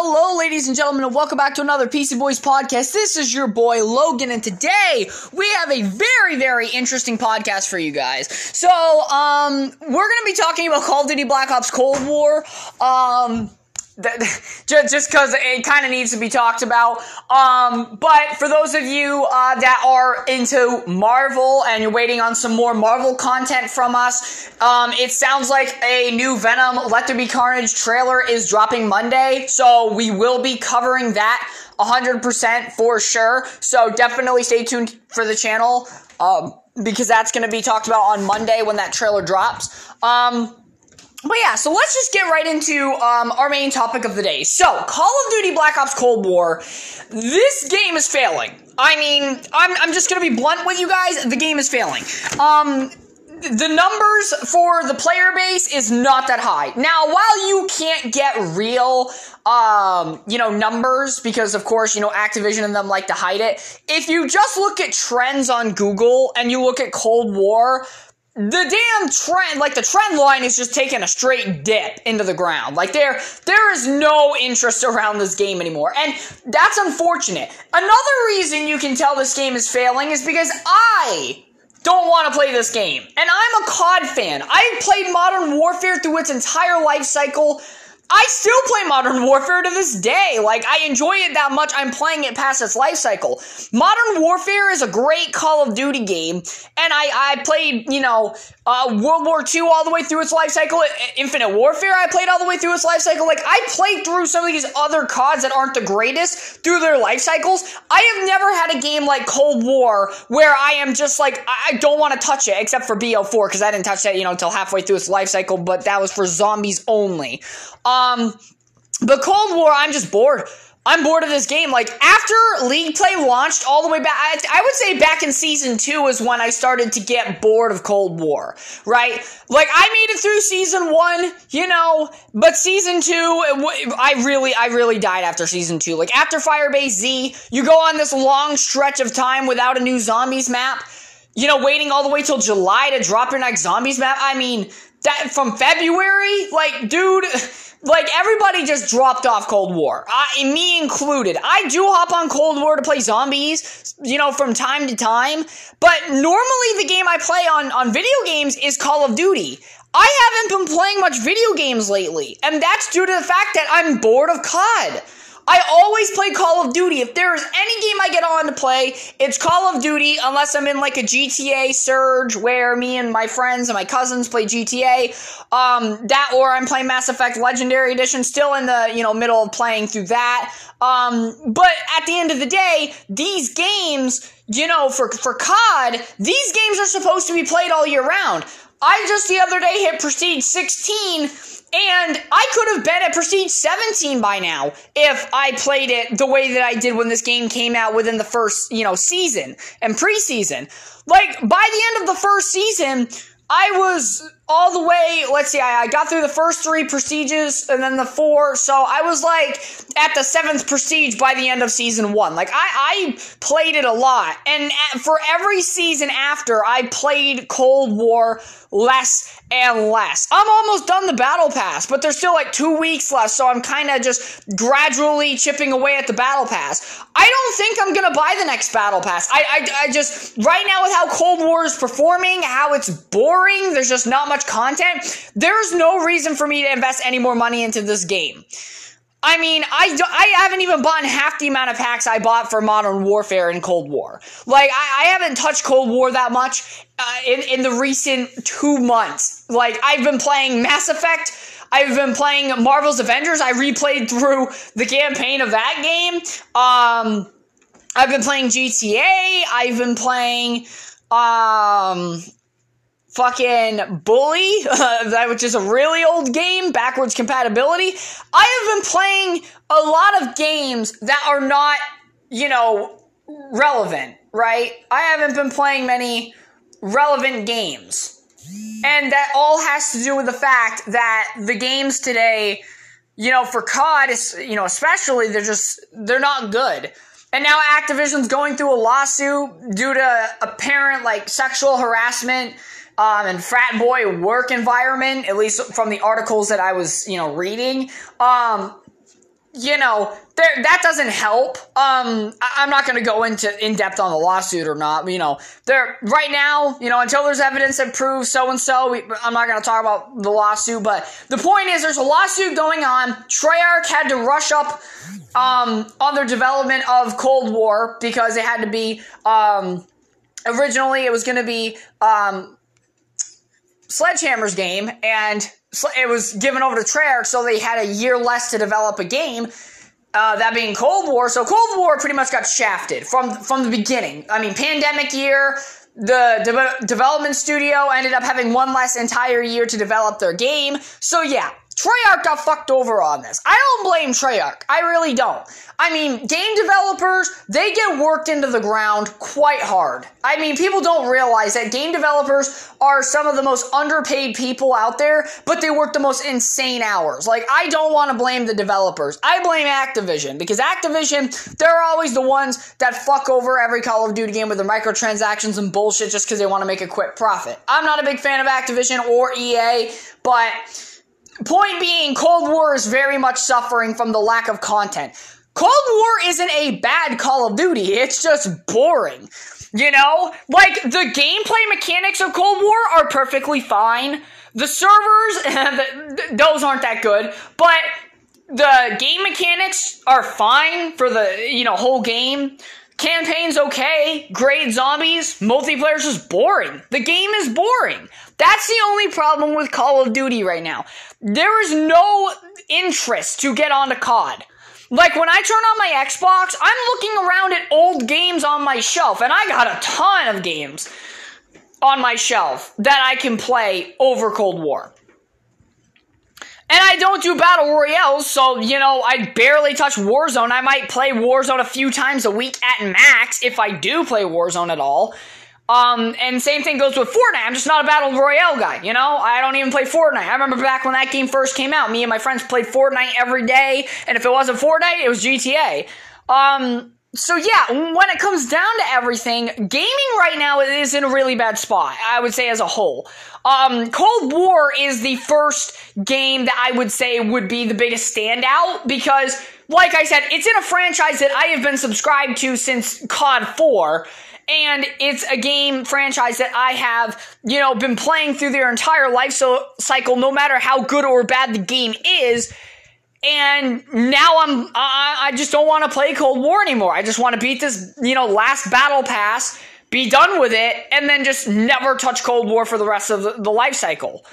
Hello, ladies and gentlemen, and welcome back to another PC Boys podcast. This is your boy Logan, and today we have a very, very interesting podcast for you guys. So, um, we're gonna be talking about Call of Duty Black Ops Cold War. Um, just because it kind of needs to be talked about. Um, but for those of you uh, that are into Marvel and you're waiting on some more Marvel content from us, um, it sounds like a new Venom Let There Be Carnage trailer is dropping Monday. So we will be covering that 100% for sure. So definitely stay tuned for the channel um, because that's going to be talked about on Monday when that trailer drops. Um, but yeah, so let's just get right into um, our main topic of the day. So, Call of Duty Black Ops Cold War, this game is failing. I mean, I'm, I'm just gonna be blunt with you guys, the game is failing. Um, the numbers for the player base is not that high. Now, while you can't get real, um, you know, numbers, because of course, you know, Activision and them like to hide it, if you just look at trends on Google and you look at Cold War, the damn trend, like the trend line is just taking a straight dip into the ground. Like there, there is no interest around this game anymore. And that's unfortunate. Another reason you can tell this game is failing is because I don't want to play this game. And I'm a COD fan. I've played Modern Warfare through its entire life cycle. I still play Modern Warfare to this day. Like, I enjoy it that much, I'm playing it past its life cycle. Modern Warfare is a great Call of Duty game, and I, I played, you know, uh, World War II all the way through its life cycle. Infinite Warfare, I played all the way through its life cycle. Like, I played through some of these other CODs that aren't the greatest through their life cycles. I have never had a game like Cold War where I am just like, I don't want to touch it, except for BO4, because I didn't touch that, you know, until halfway through its life cycle, but that was for zombies only. Um, Um, but Cold War, I'm just bored. I'm bored of this game. Like after League Play launched all the way back, I, I, would say back in season two is when I started to get bored of Cold War, right? Like I made it through season one, you know, but season two, I really, I really died after season two. Like after Firebase Z, you go on this long stretch of time without a new zombies map. You know, waiting all the way till July to drop your next zombies map. I mean, that from February, like, dude like everybody just dropped off Cold War, I, me included. I do hop on Cold War to play zombies, you know, from time to time. But normally the game I play on on video games is Call of Duty. I haven't been playing much video games lately, and that's due to the fact that I'm bored of COD. I always play Call of Duty. If there is any game I get on to play, it's Call of Duty, unless I'm in like a GTA Surge where me and my friends and my cousins play GTA. Um, that or I'm playing Mass Effect Legendary Edition, still in the you know middle of playing through that. Um, but at the end of the day, these games, you know, for for COD, these games are supposed to be played all year round. I just the other day hit Prestige 16 and I could have been at Prestige 17 by now if I played it the way that I did when this game came out within the first, you know, season and preseason. Like, by the end of the first season, I was all the way, let's see, I, I, got through the first three prestiges and then the four. So I was like at the seventh prestige by the end of season one. Like I, I played it a lot. And uh, for every season after, I played Cold War less and less. I'm almost done the battle pass, but there's still like two weeks left. So I'm kind of just gradually chipping away at the battle pass. I don't think I'm to buy the next battle pass. I, I, I just, right now with how Cold War is performing, how it's boring, there's just not much much content, there's no reason for me to invest any more money into this game. I mean, I, do, I haven't even bought half the amount of packs I bought for Modern Warfare and Cold War. Like, I, I haven't touched Cold War that much uh, in, in the recent two months. Like, I've been playing Mass Effect. I've been playing Marvel's Avengers. I replayed through the campaign of that game. Um, I've been playing GTA. I've been playing um fucking Bully, uh, which is a really old game, backwards compatibility. I have been playing a lot of games that are not, you know, relevant, right? I haven't been playing many relevant games. And that all has to do with the fact that the games today, you know, for COD, is you know, especially, they're just, they're not good. And now Activision's going through a lawsuit due to apparent, like, sexual harassment um, and frat boy work environment, at least from the articles that I was, you know, reading. Um, you know, there that doesn't help. Um, I, am not going to go into in depth on the lawsuit or not. You know, there right now, you know, until there's evidence that proves so and so, I'm not going to talk about the lawsuit. But the point is, there's a lawsuit going on. Treyarch had to rush up um, on their development of Cold War because it had to be. Um, originally, it was going to be um, Sledgehammer's game, and it was given over to Treyarch, so they had a year less to develop a game. Uh, that being Cold War, so Cold War pretty much got shafted from from the beginning. I mean, pandemic year, the de- development studio ended up having one less entire year to develop their game. So yeah, Treyarch got fucked over on this. I don't blame Treyarch. I really don't. I mean, game developers, they get worked into the ground quite hard. I mean, people don't realize that game developers are some of the most underpaid people out there, but they work the most insane hours. Like, I don't want to blame the developers. I blame Activision because Activision, they're always the ones that fuck over every Call of Duty game with their microtransactions and bullshit just because they want to make a quick profit. I'm not a big fan of Activision or EA, but Point being, Cold War is very much suffering from the lack of content. Cold War isn't a bad Call of Duty, it's just boring. You know? Like, the gameplay mechanics of Cold War are perfectly fine. The servers, those aren't that good. But the game mechanics are fine for the, you know, whole game. Campaign's okay. Great zombies. Multiplayer's just boring. The game is boring. That's the only problem with Call of Duty right now. There is no interest to get onto COD. Like when I turn on my Xbox, I'm looking around at old games on my shelf, and I got a ton of games on my shelf that I can play over Cold War. And I don't do battle royales, so you know I barely touch Warzone. I might play Warzone a few times a week at max if I do play Warzone at all. Um, and same thing goes with Fortnite. I'm just not a battle royale guy, you know? I don't even play Fortnite. I remember back when that game first came out, me and my friends played Fortnite every day, and if it wasn't Fortnite, it was GTA. Um, so yeah, when it comes down to everything, gaming right now is in a really bad spot. I would say as a whole. Um, Cold War is the first game that I would say would be the biggest standout because, like I said, it's in a franchise that I have been subscribed to since COD 4 and it's a game franchise that I have, you know, been playing through their entire life so- cycle, no matter how good or bad the game is. And now I'm, I, I just don't want to play Cold War anymore. I just want to beat this, you know, last battle pass, be done with it, and then just never touch Cold War for the rest of the, the life cycle.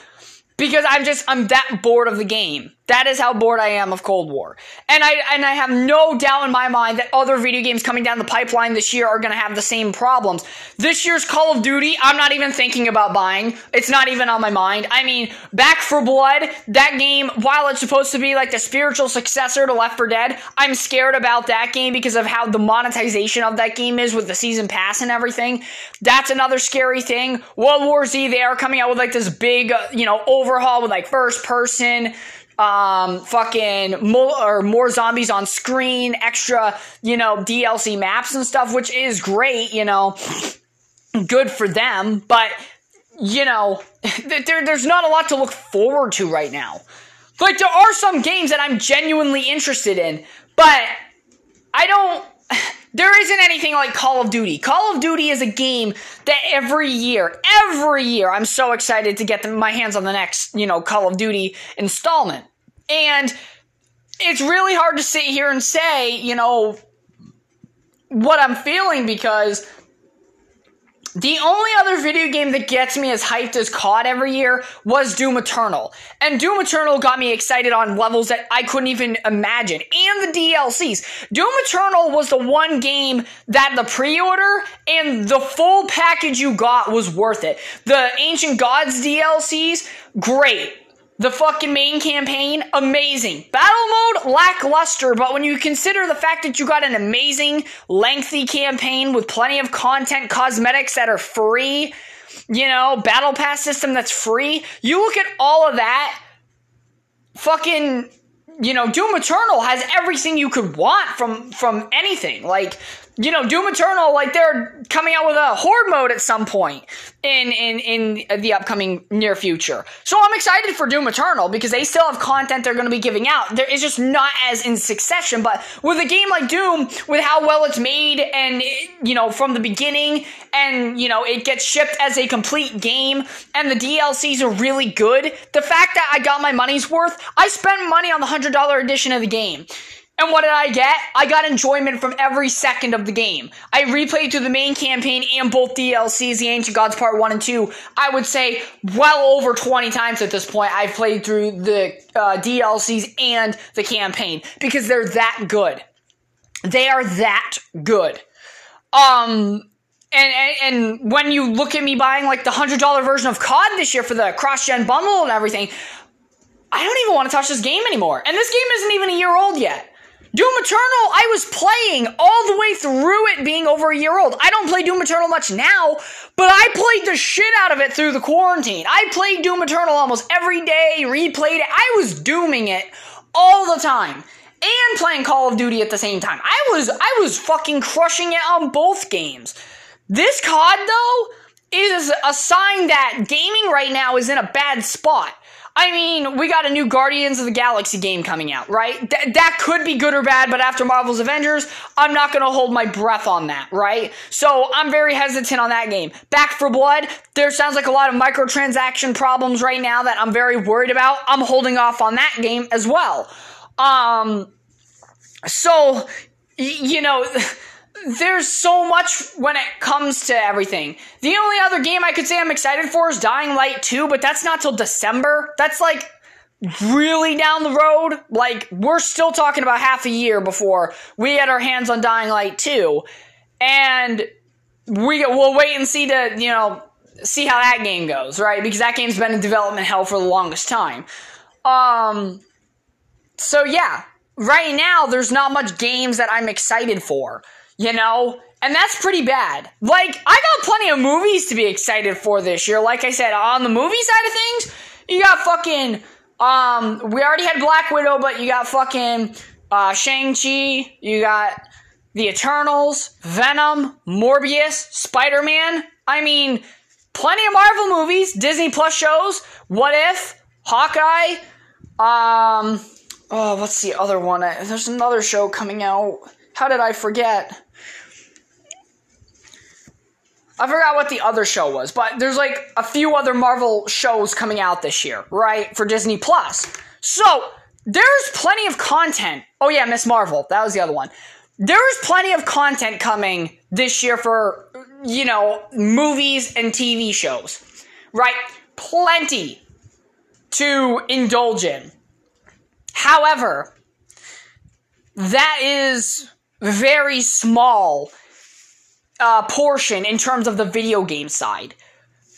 Because I'm just, I'm that bored of the game. That is how bored I am of Cold War. And I and I have no doubt in my mind that other video games coming down the pipeline this year are going to have the same problems. This year's Call of Duty, I'm not even thinking about buying. It's not even on my mind. I mean, Back 4 Blood, that game, while it's supposed to be like the spiritual successor to Left 4 Dead, I'm scared about that game because of how the monetization of that game is with the season pass and everything. That's another scary thing. World War Z, they are coming out with like this big, uh, you know, overhaul with like first person um, fucking more or more zombies on screen, extra, you know, DLC maps and stuff, which is great, you know, good for them, but you know, there, there's not a lot to look forward to right now. Like there are some games that I'm genuinely interested in, but I don't. There isn't anything like Call of Duty. Call of Duty is a game that every year, every year, I'm so excited to get the, my hands on the next, you know, Call of Duty installment. And it's really hard to sit here and say, you know, what I'm feeling because the only other video game that gets me as hyped as COD every year was Doom Eternal. And Doom Eternal got me excited on levels that I couldn't even imagine. And the DLCs. Doom Eternal was the one game that the pre-order and the full package you got was worth it. The Ancient Gods DLCs, great. The fucking main campaign, amazing. Battle mode, lackluster, but when you consider the fact that you got an amazing, lengthy campaign with plenty of content, cosmetics that are free, you know, battle pass system that's free, you look at all of that, fucking, you know, Doom Eternal has everything you could want from, from anything. Like, you know, Doom Eternal, like they're coming out with a horde mode at some point in in in the upcoming near future. So I'm excited for Doom Eternal because they still have content they're going to be giving out. There is just not as in succession, but with a game like Doom, with how well it's made and you know from the beginning, and you know it gets shipped as a complete game, and the DLCs are really good. The fact that I got my money's worth, I spent money on the hundred dollar edition of the game. And what did I get? I got enjoyment from every second of the game. I replayed through the main campaign and both DLCs, The Ancient Gods Part 1 and 2. I would say well over 20 times at this point I've played through the uh, DLCs and the campaign because they're that good. They are that good. Um, and, and, and when you look at me buying like the $100 version of COD this year for the cross-gen bundle and everything, I don't even want to touch this game anymore. And this game isn't even a year old yet. Doom Eternal, I was playing all the way through it being over a year old. I don't play Doom Eternal much now, but I played the shit out of it through the quarantine. I played Doom Eternal almost every day, replayed it. I was dooming it all the time. And playing Call of Duty at the same time. I was I was fucking crushing it on both games. This COD though is a sign that gaming right now is in a bad spot. I mean, we got a new Guardians of the Galaxy game coming out, right? Th- that could be good or bad, but after Marvel's Avengers, I'm not going to hold my breath on that, right? So I'm very hesitant on that game. Back 4 Blood, there sounds like a lot of microtransaction problems right now that I'm very worried about. I'm holding off on that game as well. Um, so, y- you know. there's so much when it comes to everything. The only other game I could say I'm excited for is Dying Light 2, but that's not till December. That's like really down the road. Like, we're still talking about half a year before we get our hands on Dying Light 2. And we will wait and see to, you know, see how that game goes, right? Because that game's been in development hell for the longest time. Um so yeah, right now there's not much games that I'm excited for you know? And that's pretty bad. Like, I got plenty of movies to be excited for this year. Like I said, on the movie side of things, you got fucking, um, we already had Black Widow, but you got fucking, uh, Shang-Chi, you got The Eternals, Venom, Morbius, Spider-Man. I mean, plenty of Marvel movies, Disney Plus shows, What If, Hawkeye, um, oh, what's the other one? There's another show coming out. How did I forget? I forgot what the other show was, but there's like a few other Marvel shows coming out this year, right? For Disney Plus. So, there's plenty of content. Oh yeah, Miss Marvel. That was the other one. There's plenty of content coming this year for, you know, movies and TV shows. Right? Plenty to indulge in. However, that is very small uh, portion in terms of the video game side.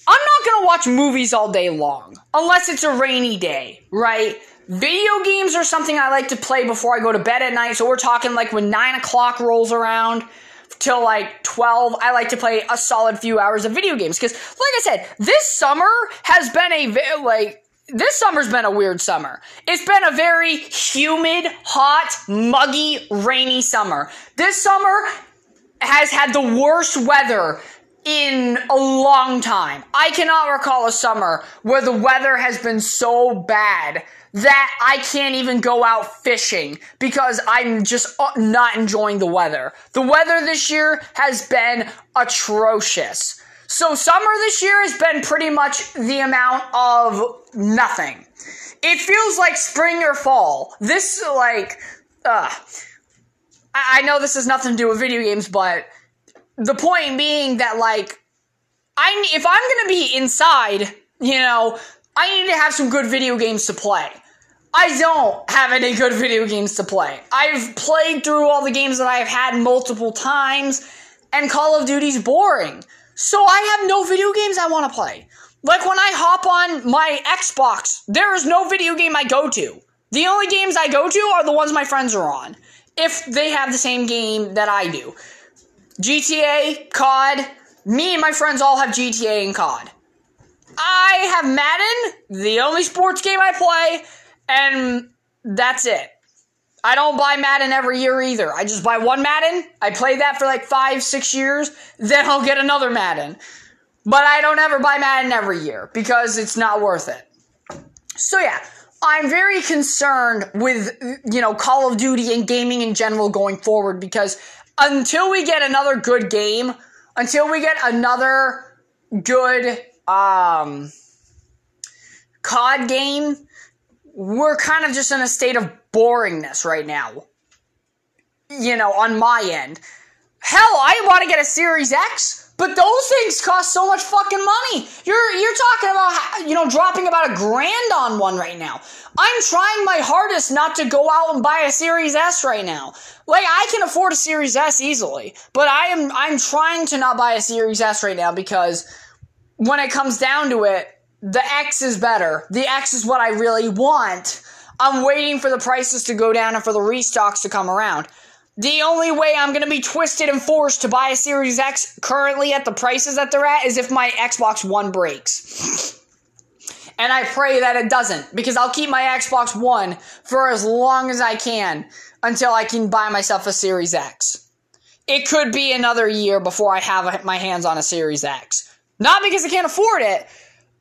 I'm not gonna watch movies all day long unless it's a rainy day, right? Video games are something I like to play before I go to bed at night. So we're talking like when nine o'clock rolls around till like 12 i like to play a solid few hours of video games because like i said this summer has been a very like this summer's been a weird summer. It's been a very humid, hot, muggy, rainy summer. This summer has had the worst weather in a long time. I cannot recall a summer where the weather has been so bad that I can't even go out fishing because I'm just uh, not enjoying the weather. The weather this year has been atrocious. So summer this year has been pretty much the amount of nothing. It feels like spring or fall. This like uh I know this has nothing to do with video games, but the point being that like I if I'm gonna be inside, you know, I need to have some good video games to play. I don't have any good video games to play. I've played through all the games that I've had multiple times, and Call of Duty's boring. So I have no video games I want to play. Like when I hop on my Xbox, there is no video game I go to. The only games I go to are the ones my friends are on if they have the same game that I do. GTA, COD, me and my friends all have GTA and COD. I have Madden, the only sports game I play, and that's it. I don't buy Madden every year either. I just buy one Madden. I play that for like five, six years. Then I'll get another Madden. But I don't ever buy Madden every year because it's not worth it. So yeah, I'm very concerned with, you know, Call of Duty and gaming in general going forward because until we get another good game, until we get another good, um, COD game, we're kind of just in a state of boringness right now. You know, on my end. Hell, I want to get a Series X, but those things cost so much fucking money. You're you're talking about you know dropping about a grand on one right now. I'm trying my hardest not to go out and buy a Series S right now. Like I can afford a Series S easily, but I am I'm trying to not buy a Series S right now because when it comes down to it, the X is better. The X is what I really want. I'm waiting for the prices to go down and for the restocks to come around. The only way I'm going to be twisted and forced to buy a Series X currently at the prices that they're at is if my Xbox One breaks. and I pray that it doesn't because I'll keep my Xbox One for as long as I can until I can buy myself a Series X. It could be another year before I have my hands on a Series X. Not because I can't afford it,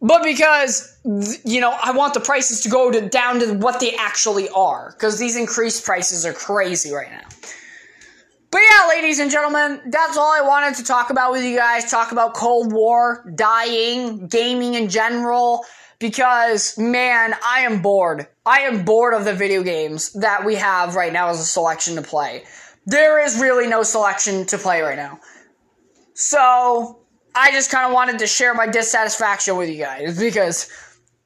but because you know I want the prices to go to down to what they actually are because these increased prices are crazy right now. But yeah, ladies and gentlemen, that's all I wanted to talk about with you guys. Talk about Cold War, dying, gaming in general. Because, man, I am bored. I am bored of the video games that we have right now as a selection to play. There is really no selection to play right now. So, I just kind of wanted to share my dissatisfaction with you guys because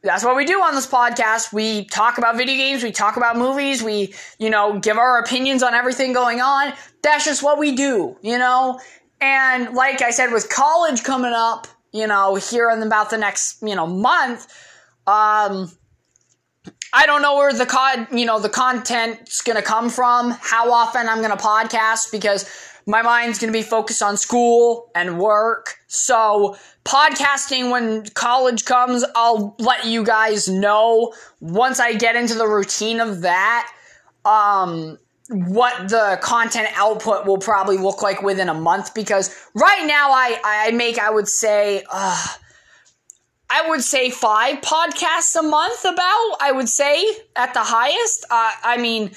that's what we do on this podcast. We talk about video games, we talk about movies, we, you know, give our opinions on everything going on. That's just what we do, you know? And like I said, with college coming up, you know, here in about the next, you know, month, um, I don't know where the con, you know, the content's gonna come from, how often I'm gonna podcast because my mind's going to be focused on school and work. So, podcasting when college comes, I'll let you guys know once I get into the routine of that. Um, what the content output will probably look like within a month because right now I, I make I would say uh, I would say five podcasts a month about I would say at the highest uh, I mean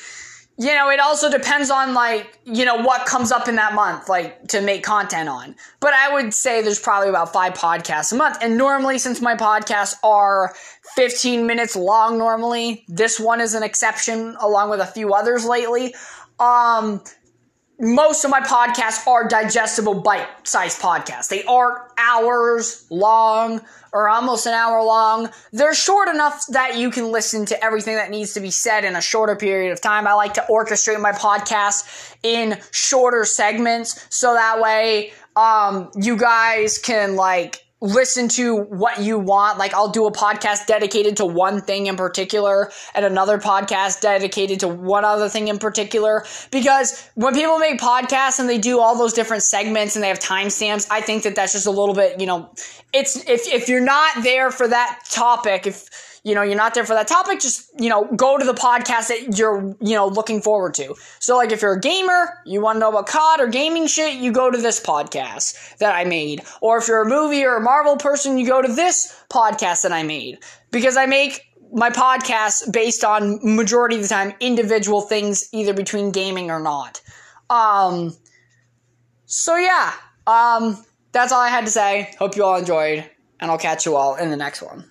you know, it also depends on like, you know, what comes up in that month, like to make content on. But I would say there's probably about five podcasts a month. And normally, since my podcasts are 15 minutes long, normally, this one is an exception along with a few others lately. Um, most of my podcasts are digestible bite sized podcasts. They aren't hours long or almost an hour long. They're short enough that you can listen to everything that needs to be said in a shorter period of time. I like to orchestrate my podcast in shorter segments so that way um, you guys can like listen to what you want. Like I'll do a podcast dedicated to one thing in particular and another podcast dedicated to one other thing in particular. Because when people make podcasts and they do all those different segments and they have timestamps, I think that that's just a little bit, you know, it's if if you're not there for that topic, if you know, you're not there for that topic, just, you know, go to the podcast that you're, you know, looking forward to. So, like, if you're a gamer, you want to know about COD or gaming shit, you go to this podcast that I made. Or if you're a movie or a Marvel person, you go to this podcast that I made. Because I make my podcast based on majority of the time individual things either between gaming or not. Um, so yeah, um, that's all I had to say. Hope you all enjoyed, and I'll catch you all in the next one.